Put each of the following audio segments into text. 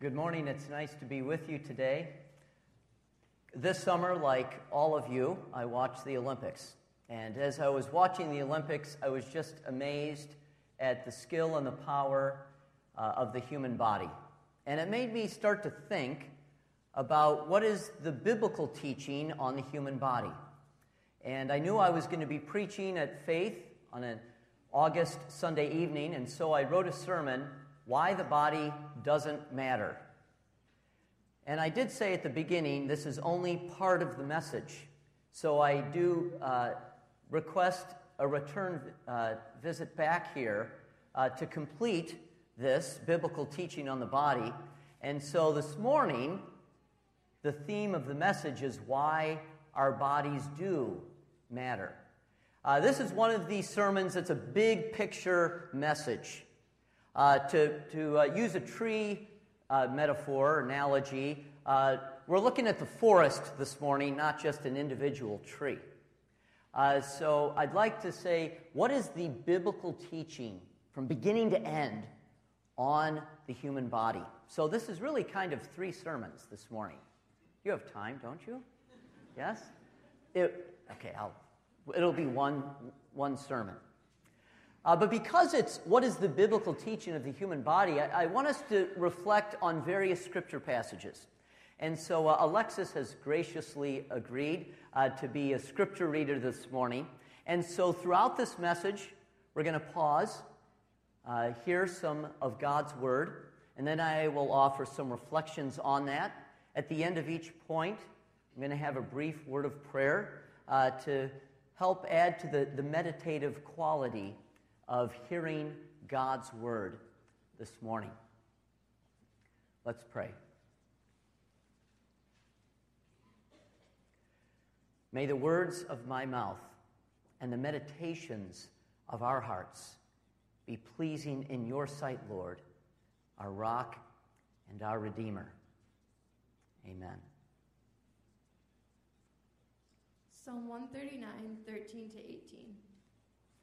Good morning. It's nice to be with you today. This summer, like all of you, I watched the Olympics. And as I was watching the Olympics, I was just amazed at the skill and the power uh, of the human body. And it made me start to think about what is the biblical teaching on the human body. And I knew I was going to be preaching at Faith on an August Sunday evening, and so I wrote a sermon why the body doesn't matter. And I did say at the beginning, this is only part of the message. So I do uh, request a return uh, visit back here uh, to complete this biblical teaching on the body. And so this morning, the theme of the message is why our bodies do matter. Uh, this is one of these sermons that's a big picture message. Uh, to to uh, use a tree uh, metaphor, analogy, uh, we're looking at the forest this morning, not just an individual tree. Uh, so I'd like to say, what is the biblical teaching from beginning to end on the human body? So this is really kind of three sermons this morning. You have time, don't you? Yes? It, okay, I'll, it'll be one, one sermon. Uh, but because it's what is the biblical teaching of the human body, I, I want us to reflect on various scripture passages. And so uh, Alexis has graciously agreed uh, to be a scripture reader this morning. And so throughout this message, we're going to pause, uh, hear some of God's word, and then I will offer some reflections on that. At the end of each point, I'm going to have a brief word of prayer uh, to help add to the, the meditative quality of hearing God's word this morning. Let's pray. May the words of my mouth and the meditations of our hearts be pleasing in your sight, Lord, our rock and our Redeemer. Amen. Psalm 139, 13 to 18.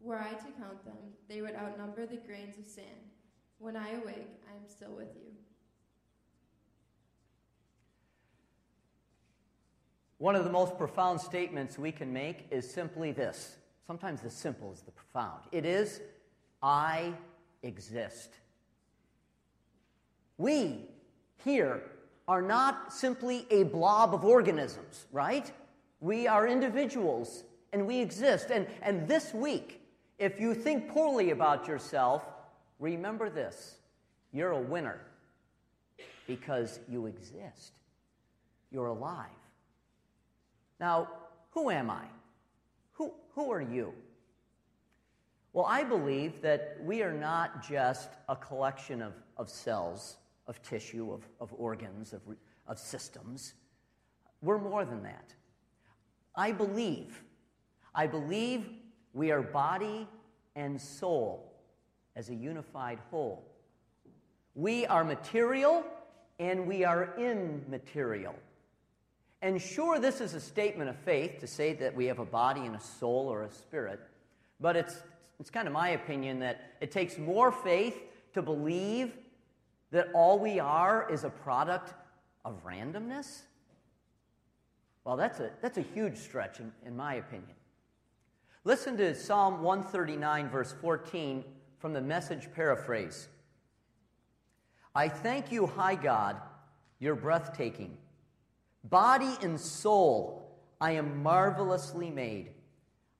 Were I to count them, they would outnumber the grains of sand. When I awake, I am still with you. One of the most profound statements we can make is simply this. Sometimes the simple is the profound. It is, I exist. We here are not simply a blob of organisms, right? We are individuals and we exist. And, and this week, if you think poorly about yourself, remember this you're a winner because you exist. You're alive. Now, who am I? Who, who are you? Well, I believe that we are not just a collection of, of cells, of tissue, of, of organs, of, of systems. We're more than that. I believe. I believe we are body and soul as a unified whole. We are material and we are immaterial. And sure, this is a statement of faith to say that we have a body and a soul or a spirit, but it's, it's kind of my opinion that it takes more faith to believe that all we are is a product of randomness. Well, that's a, that's a huge stretch, in, in my opinion. Listen to Psalm 139, verse 14 from the message paraphrase. I thank you, high God, you're breathtaking. Body and soul, I am marvelously made.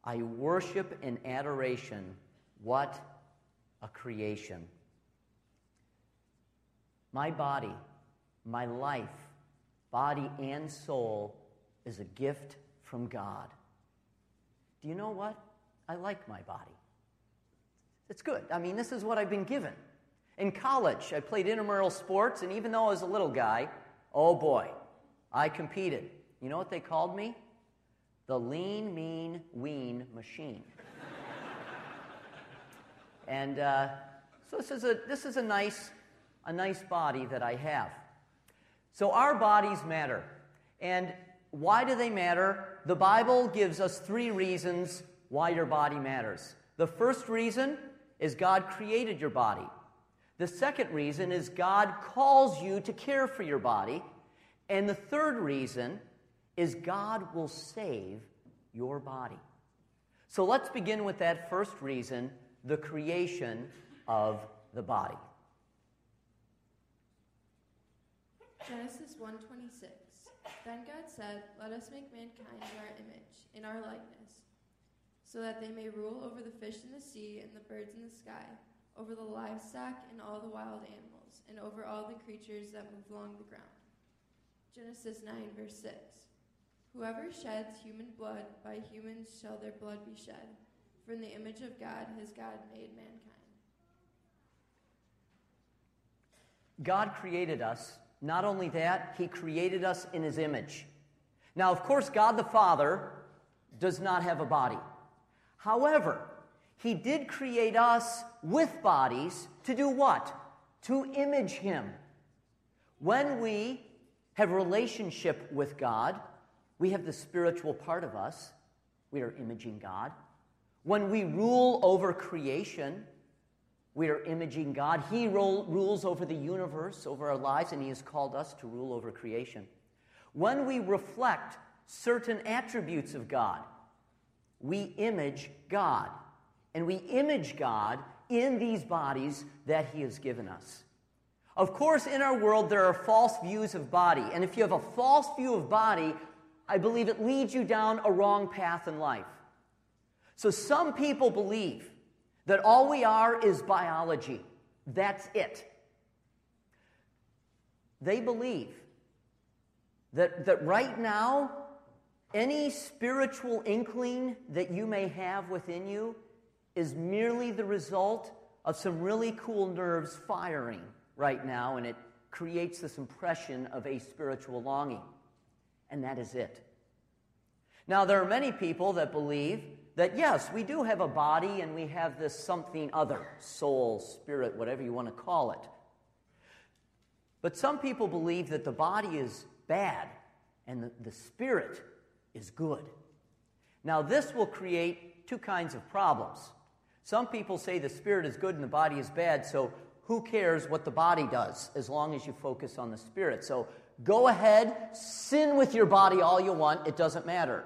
I worship in adoration. What a creation. My body, my life, body and soul is a gift from God. Do you know what? I like my body. It's good. I mean, this is what I've been given. In college, I played intramural sports, and even though I was a little guy, Oh boy, I competed. You know what they called me? The lean, mean, wean machine. and uh, so this is, a, this is a, nice, a nice body that I have. So our bodies matter. And why do they matter? The Bible gives us three reasons why your body matters. The first reason is God created your body. The second reason is God calls you to care for your body. And the third reason is God will save your body. So let's begin with that first reason the creation of the body. Genesis 1:26 Then God said, "Let us make mankind in our image, in our likeness, so that they may rule over the fish in the sea and the birds in the sky, over the livestock and all the wild animals, and over all the creatures that move along the ground." Genesis 9 verse 6 Whoever sheds human blood, by humans shall their blood be shed. For in the image of God has God made mankind. God created us. Not only that, He created us in His image. Now, of course, God the Father does not have a body. However, He did create us with bodies to do what? To image Him. When we have relationship with God, we have the spiritual part of us. We are imaging God. When we rule over creation, we are imaging God. He rules over the universe, over our lives, and He has called us to rule over creation. When we reflect certain attributes of God, we image God. And we image God in these bodies that He has given us. Of course, in our world, there are false views of body. And if you have a false view of body, I believe it leads you down a wrong path in life. So some people believe that all we are is biology. That's it. They believe that, that right now, any spiritual inkling that you may have within you is merely the result of some really cool nerves firing right now, and it creates this impression of a spiritual longing. And that is it. Now, there are many people that believe that yes, we do have a body and we have this something other soul, spirit, whatever you want to call it. But some people believe that the body is bad and the, the spirit is good. Now, this will create two kinds of problems. Some people say the spirit is good and the body is bad, so who cares what the body does as long as you focus on the spirit? So go ahead, sin with your body all you want, it doesn't matter.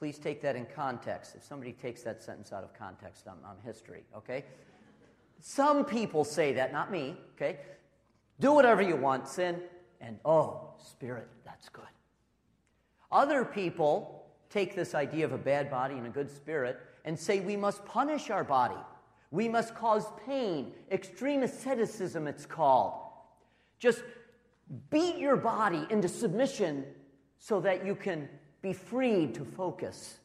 Please take that in context. If somebody takes that sentence out of context, I'm, I'm history, okay? Some people say that, not me, okay? Do whatever you want, sin, and oh, spirit, that's good. Other people take this idea of a bad body and a good spirit and say we must punish our body. We must cause pain. Extreme asceticism, it's called. Just beat your body into submission so that you can be freed to focus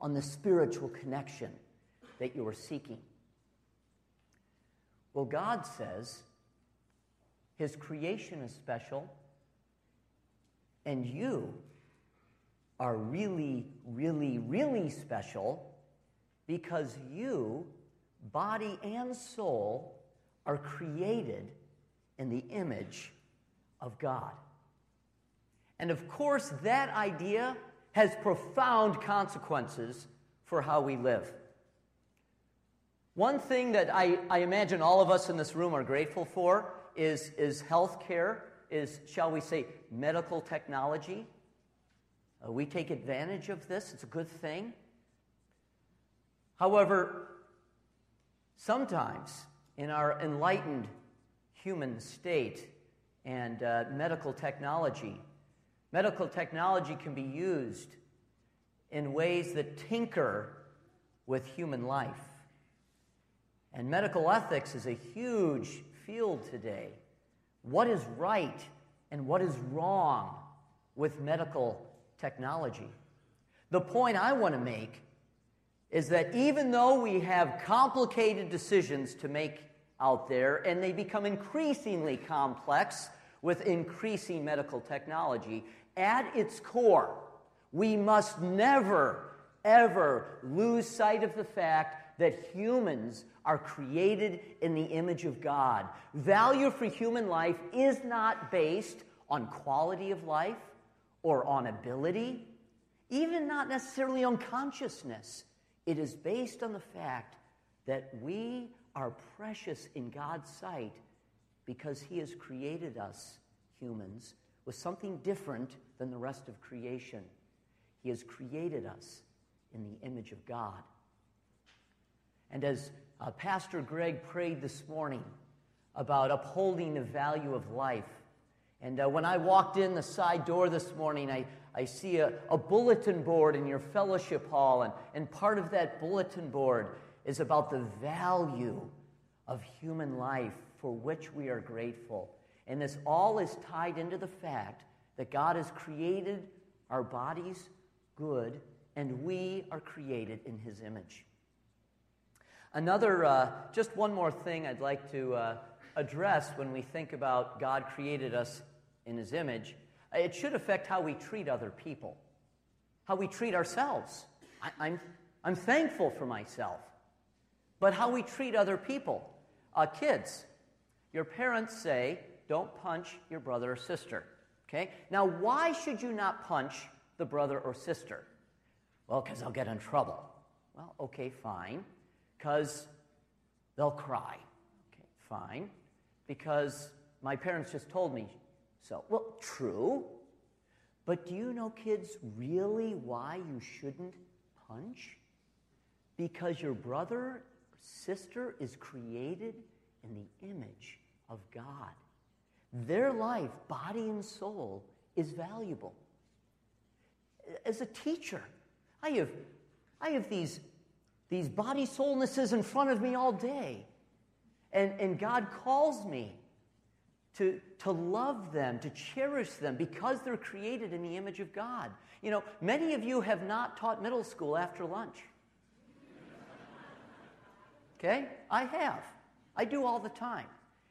on the spiritual connection that you are seeking. Well, God says His creation is special, and you are really, really, really special because you, body and soul, are created in the image of God. And of course, that idea has profound consequences for how we live. One thing that I, I imagine all of us in this room are grateful for is, is health care, is, shall we say, medical technology. Uh, we take advantage of this, it's a good thing. However, sometimes in our enlightened human state and uh, medical technology, Medical technology can be used in ways that tinker with human life. And medical ethics is a huge field today. What is right and what is wrong with medical technology? The point I want to make is that even though we have complicated decisions to make out there and they become increasingly complex, with increasing medical technology, at its core, we must never, ever lose sight of the fact that humans are created in the image of God. Value for human life is not based on quality of life or on ability, even not necessarily on consciousness. It is based on the fact that we are precious in God's sight because He has created us, humans, with something different than the rest of creation. He has created us in the image of God. And as uh, Pastor Greg prayed this morning about upholding the value of life, and uh, when I walked in the side door this morning, I, I see a, a bulletin board in your fellowship hall, and, and part of that bulletin board is about the value of human life for which we are grateful. And this all is tied into the fact that God has created our bodies good, and we are created in His image. Another, uh, just one more thing I'd like to uh, address when we think about God created us in His image. It should affect how we treat other people, how we treat ourselves. I, I'm, I'm thankful for myself, but how we treat other people. Uh, kids, your parents say, don't punch your brother or sister. Okay? Now, why should you not punch the brother or sister? Well, because they'll get in trouble. Well, okay, fine. Because they'll cry. Okay, fine. Because my parents just told me so. Well, true. But do you know, kids, really why you shouldn't punch? Because your brother or sister is created in the image of God. Their life, body and soul, is valuable. As a teacher, I have, I have these, these body soulnesses in front of me all day. And, and God calls me to, to love them, to cherish them, because they're created in the image of God. You know, many of you have not taught middle school after lunch. Okay? I have. I do all the time.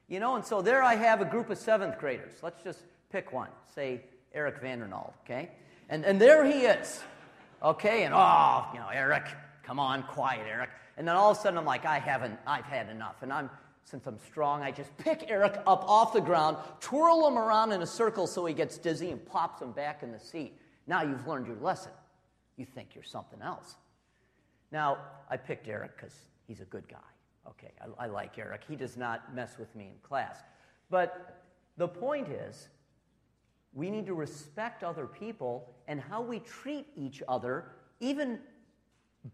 You know, and so there I have a group of seventh graders. Let's just pick one, say Eric Vandernald, okay? And, and there he is, okay? And oh, you know, Eric, come on, quiet, Eric. And then all of a sudden I'm like, I haven't, I've had enough. And I'm, since I'm strong, I just pick Eric up off the ground, twirl him around in a circle so he gets dizzy and pops him back in the seat. Now you've learned your lesson. You think you're something else. Now, I picked Eric because he's a good guy. Okay, I, I like Eric. He does not mess with me in class. But the point is, we need to respect other people and how we treat each other, even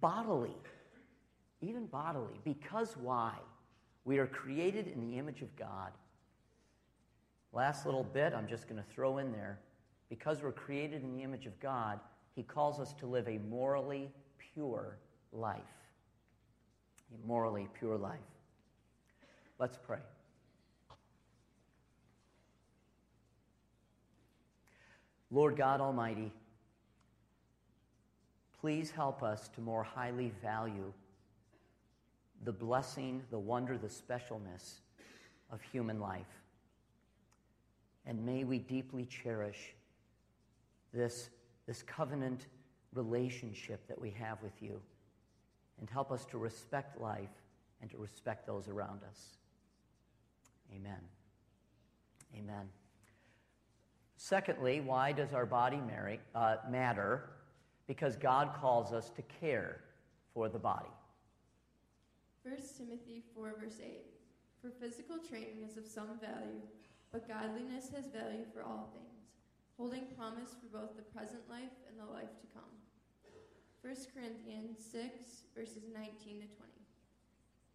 bodily. Even bodily. Because why? We are created in the image of God. Last little bit I'm just going to throw in there. Because we're created in the image of God, He calls us to live a morally pure life a morally pure life. Let's pray. Lord God Almighty, please help us to more highly value the blessing, the wonder, the specialness of human life. And may we deeply cherish this, this covenant relationship that we have with you and help us to respect life and to respect those around us. Amen. Amen. Secondly, why does our body marry, uh, matter? Because God calls us to care for the body. 1 Timothy 4, verse 8 For physical training is of some value, but godliness has value for all things, holding promise for both the present life and the life to come. 1 Corinthians 6, verses 19 to 20.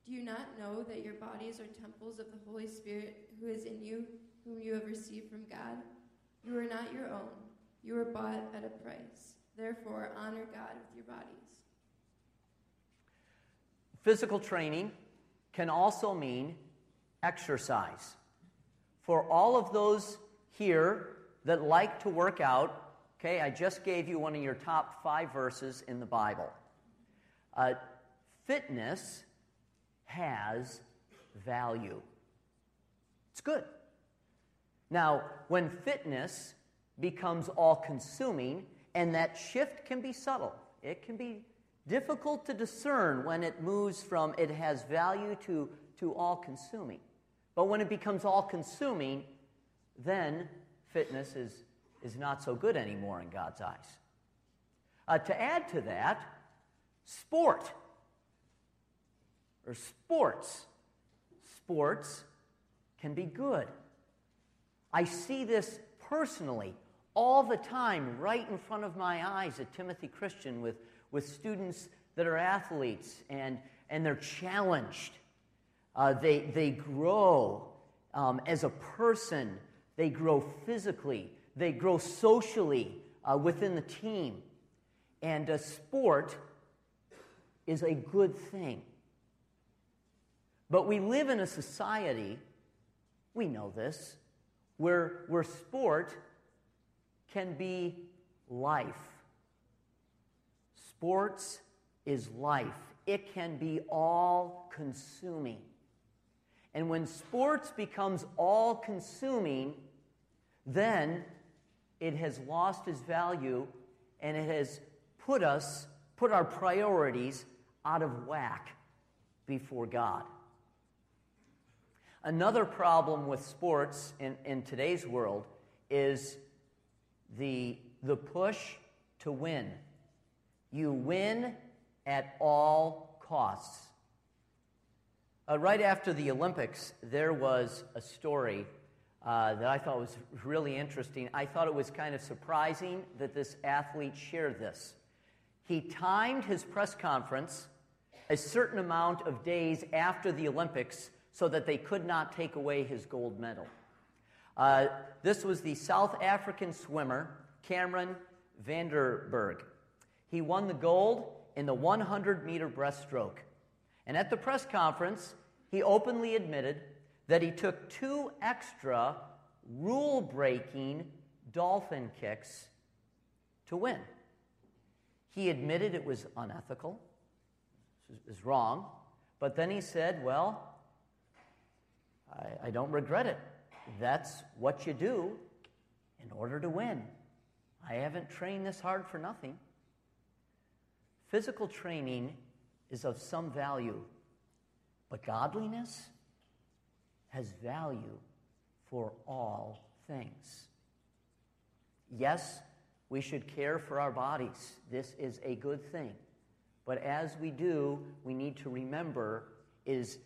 Do you not know that your bodies are temples of the Holy Spirit who is in you, whom you have received from God? You are not your own. You were bought at a price. Therefore, honor God with your bodies. Physical training can also mean exercise. For all of those here that like to work out, Okay, I just gave you one of your top five verses in the Bible. Uh, fitness has value. It's good. Now, when fitness becomes all consuming, and that shift can be subtle, it can be difficult to discern when it moves from it has value to, to all consuming. But when it becomes all consuming, then fitness is, is not so good anymore in God's eyes. Uh, to add to that, sport or sports. Sports can be good. I see this personally all the time right in front of my eyes at Timothy Christian with, with students that are athletes and, and they're challenged. Uh, they, they grow um, as a person, they grow physically, they grow socially uh, within the team. And a sport is a good thing. But we live in a society, we know this, where, where sport can be life. Sports is life, it can be all consuming. And when sports becomes all consuming, then it has lost its value and it has put us, put our priorities out of whack before God. Another problem with sports in, in today's world is the, the push to win. You win at all costs. Uh, right after the Olympics, there was a story uh, that I thought was really interesting. I thought it was kind of surprising that this athlete shared this. He timed his press conference a certain amount of days after the Olympics so that they could not take away his gold medal. Uh, this was the South African swimmer, Cameron van der Burgh. He won the gold in the 100 meter breaststroke. And at the press conference, he openly admitted that he took two extra rule breaking dolphin kicks to win. He admitted it was unethical, it was wrong, but then he said, Well, I, I don't regret it. That's what you do in order to win. I haven't trained this hard for nothing. Physical training is of some value, but godliness has value for all things. Yes, we should care for our bodies. This is a good thing. But as we do, we need to remember is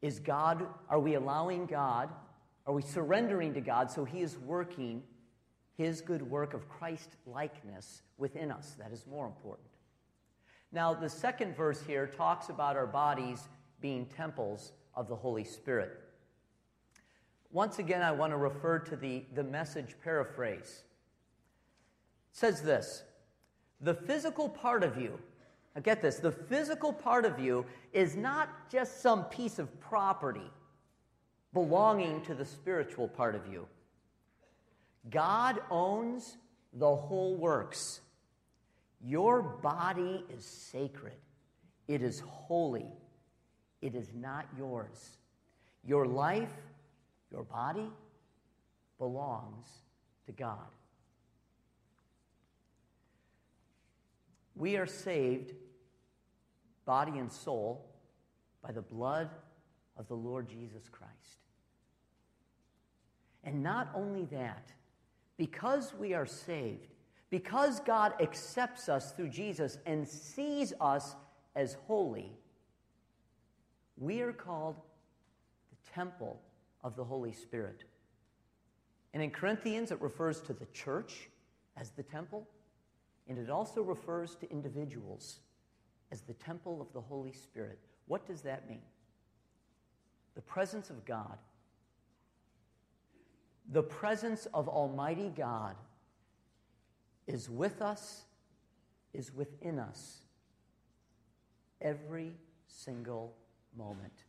is God, are we allowing God, are we surrendering to God so He is working His good work of Christ likeness within us? That is more important. Now, the second verse here talks about our bodies being temples of the Holy Spirit. Once again, I want to refer to the, the message paraphrase. It says this The physical part of you, now get this the physical part of you is not just some piece of property belonging to the spiritual part of you. God owns the whole works. Your body is sacred, it is holy, it is not yours. Your life, your body, belongs to God. We are saved body and soul, by the blood of the Lord Jesus Christ. And not only that, because we are saved, because God accepts us through Jesus and sees us as holy, we are called the temple of the Holy Spirit. And in Corinthians, it refers to the church as the temple, and it also refers to individuals as the temple of the Holy Spirit. What does that mean? The presence of God, the presence of Almighty God is with us, is within us every single moment.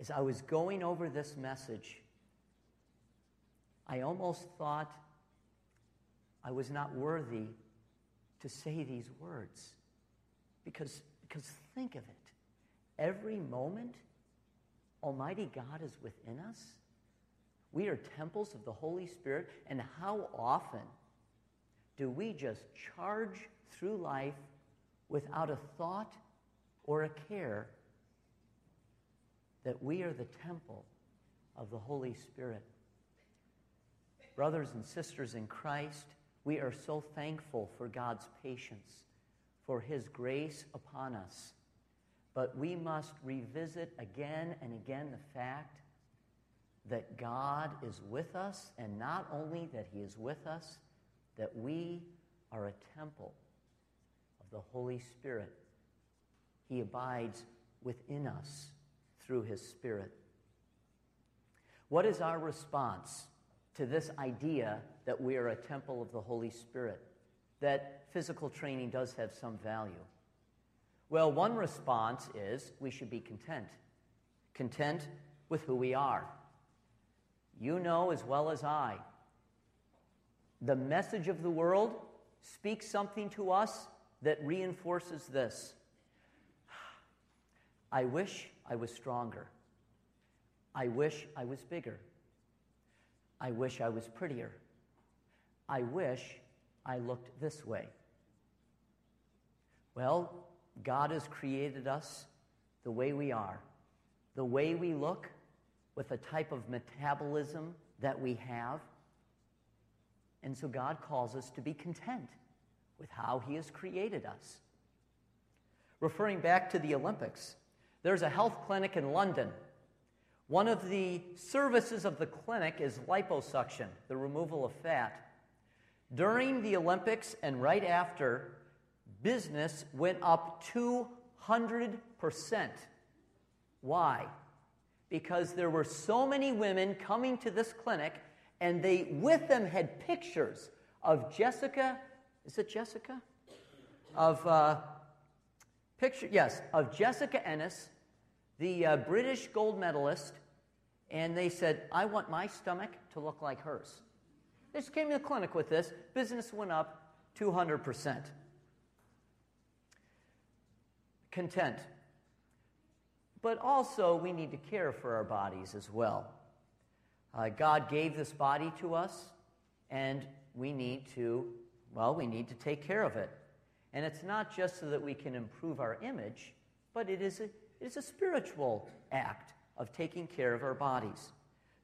As I was going over this message, I almost thought I was not worthy to say these words. Because, because think of it. Every moment, Almighty God is within us. We are temples of the Holy Spirit, and how often do we just charge through life without a thought or a care that we are the temple of the Holy Spirit? Brothers and sisters in Christ, we are so thankful for God's patience, for His grace upon us. But we must revisit again and again the fact that God is with us, and not only that He is with us, that we are a temple of the Holy Spirit. He abides within us through His Spirit. What is our response to this idea that we are a temple of the Holy Spirit, that physical training does have some value? Well, one response is we should be content. Content with who we are. You know as well as I. The message of the world speaks something to us that reinforces this. I wish I was stronger. I wish I was bigger. I wish I was prettier. I wish I looked this way. Well, God has created us the way we are, the way we look, with the type of metabolism that we have. And so God calls us to be content with how He has created us. Referring back to the Olympics, there's a health clinic in London one of the services of the clinic is liposuction, the removal of fat. During the Olympics and right after, business went up 200%. Why? Because there were so many women coming to this clinic, and they with them had pictures of Jessica. Is it Jessica? Of uh, picture, yes, of Jessica Ennis the uh, British gold medalist, and they said, I want my stomach to look like hers. They just came to the clinic with this. Business went up 200%. Content. But also, we need to care for our bodies as well. Uh, God gave this body to us, and we need to, well, we need to take care of it. And it's not just so that we can improve our image, but it is a, it is a spiritual act of taking care of our bodies.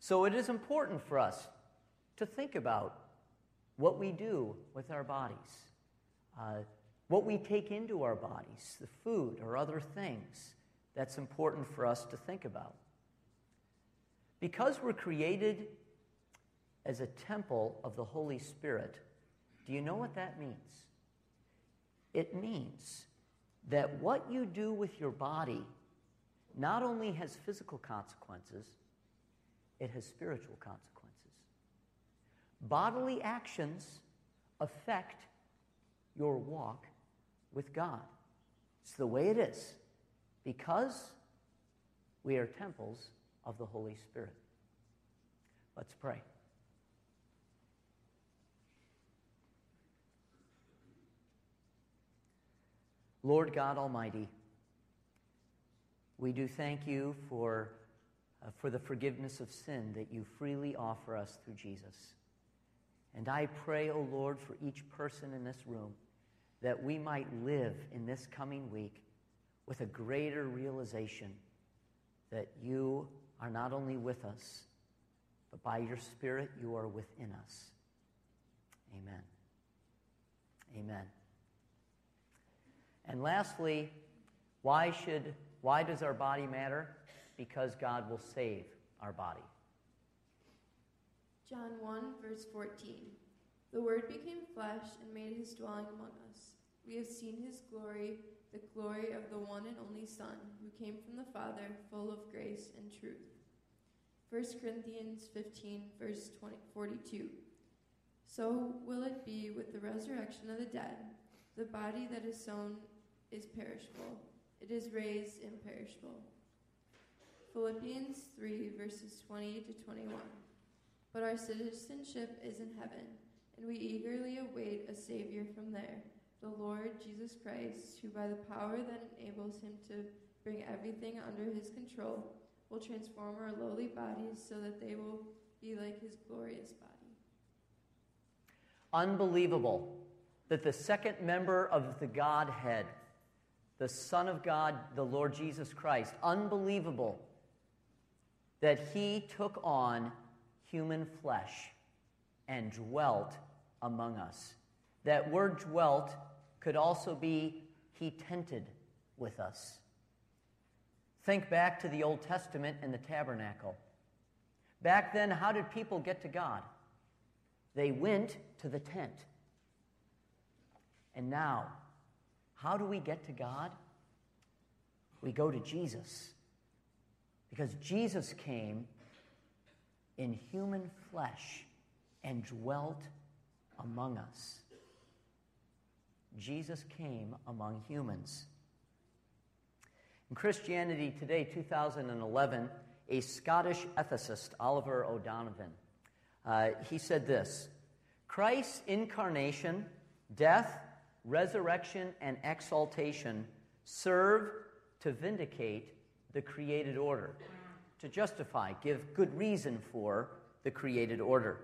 So it is important for us to think about what we do with our bodies, uh, what we take into our bodies, the food or other things. That's important for us to think about. Because we're created as a temple of the Holy Spirit, do you know what that means? It means that what you do with your body not only has physical consequences, it has spiritual consequences. Bodily actions affect your walk with God. It's the way it is because we are temples of the Holy Spirit. Let's pray. Lord God Almighty, we do thank you for, uh, for the forgiveness of sin that you freely offer us through Jesus. And I pray, O oh Lord, for each person in this room that we might live in this coming week with a greater realization that you are not only with us, but by your Spirit you are within us. Amen. Amen. And lastly, why should why does our body matter? Because God will save our body. John 1, verse 14. The Word became flesh and made his dwelling among us. We have seen his glory, the glory of the one and only Son, who came from the Father, full of grace and truth. 1 Corinthians 15, verse 20, 42. So will it be with the resurrection of the dead. The body that is sown is perishable it is raised imperishable. Philippians 3, verses 20 to 21. But our citizenship is in heaven, and we eagerly await a Savior from there, the Lord Jesus Christ, who by the power that enables him to bring everything under his control will transform our lowly bodies so that they will be like his glorious body. Unbelievable that the second member of the Godhead, the Son of God, the Lord Jesus Christ, unbelievable that he took on human flesh and dwelt among us. That word dwelt could also be he tented with us. Think back to the Old Testament and the tabernacle. Back then, how did people get to God? They went to the tent. And now, how do we get to God? We go to Jesus. Because Jesus came in human flesh and dwelt among us. Jesus came among humans. In Christianity Today, 2011, a Scottish ethicist, Oliver O'Donovan, uh, he said this Christ's incarnation, death, resurrection, and exaltation serve to vindicate the created order, to justify, give good reason for the created order.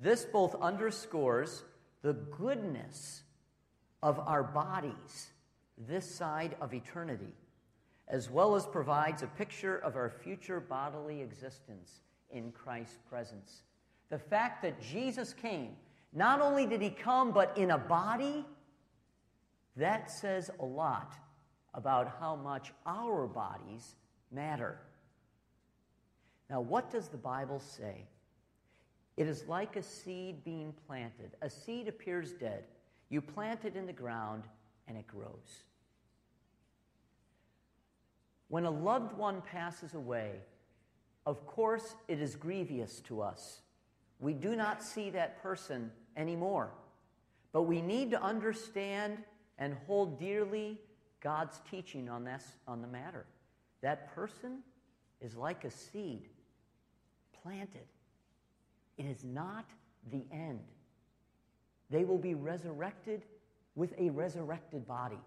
This both underscores the goodness of our bodies this side of eternity, as well as provides a picture of our future bodily existence in Christ's presence. The fact that Jesus came, not only did he come, but in a body, that says a lot about how much our bodies matter. Now, what does the Bible say? It is like a seed being planted. A seed appears dead. You plant it in the ground, and it grows. When a loved one passes away, of course, it is grievous to us. We do not see that person anymore. But we need to understand and hold dearly God's teaching on, this, on the matter. That person is like a seed planted, it is not the end. They will be resurrected with a resurrected body.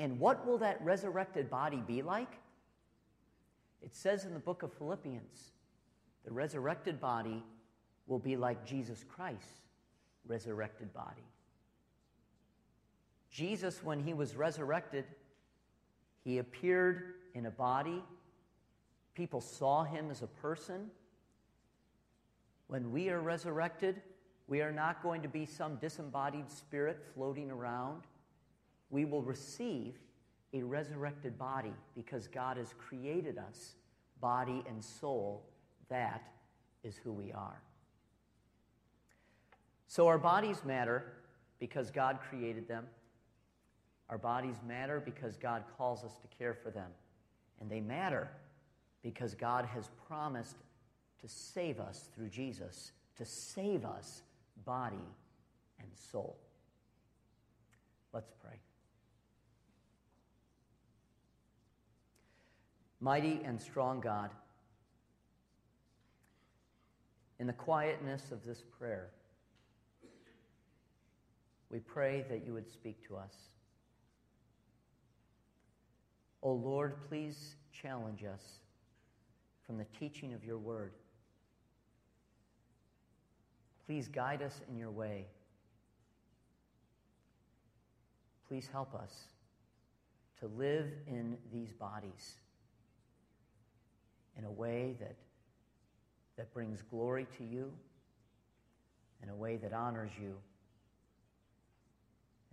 And what will that resurrected body be like? It says in the book of Philippians the resurrected body will be like Jesus Christ's resurrected body. Jesus, when he was resurrected, he appeared in a body. People saw him as a person. When we are resurrected, we are not going to be some disembodied spirit floating around. We will receive a resurrected body because God has created us, body and soul. That is who we are. So our bodies matter because God created them. Our bodies matter because God calls us to care for them. And they matter because God has promised to save us through Jesus, to save us body and soul. Let's pray. Mighty and strong God, in the quietness of this prayer, we pray that you would speak to us. O Lord, please challenge us from the teaching of your word. Please guide us in your way. Please help us to live in these bodies in a way that, that brings glory to you, in a way that honors you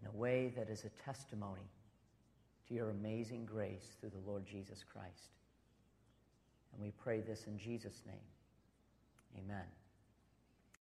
in a way that is a testimony to your amazing grace through the Lord Jesus Christ. And we pray this in Jesus' name. Amen.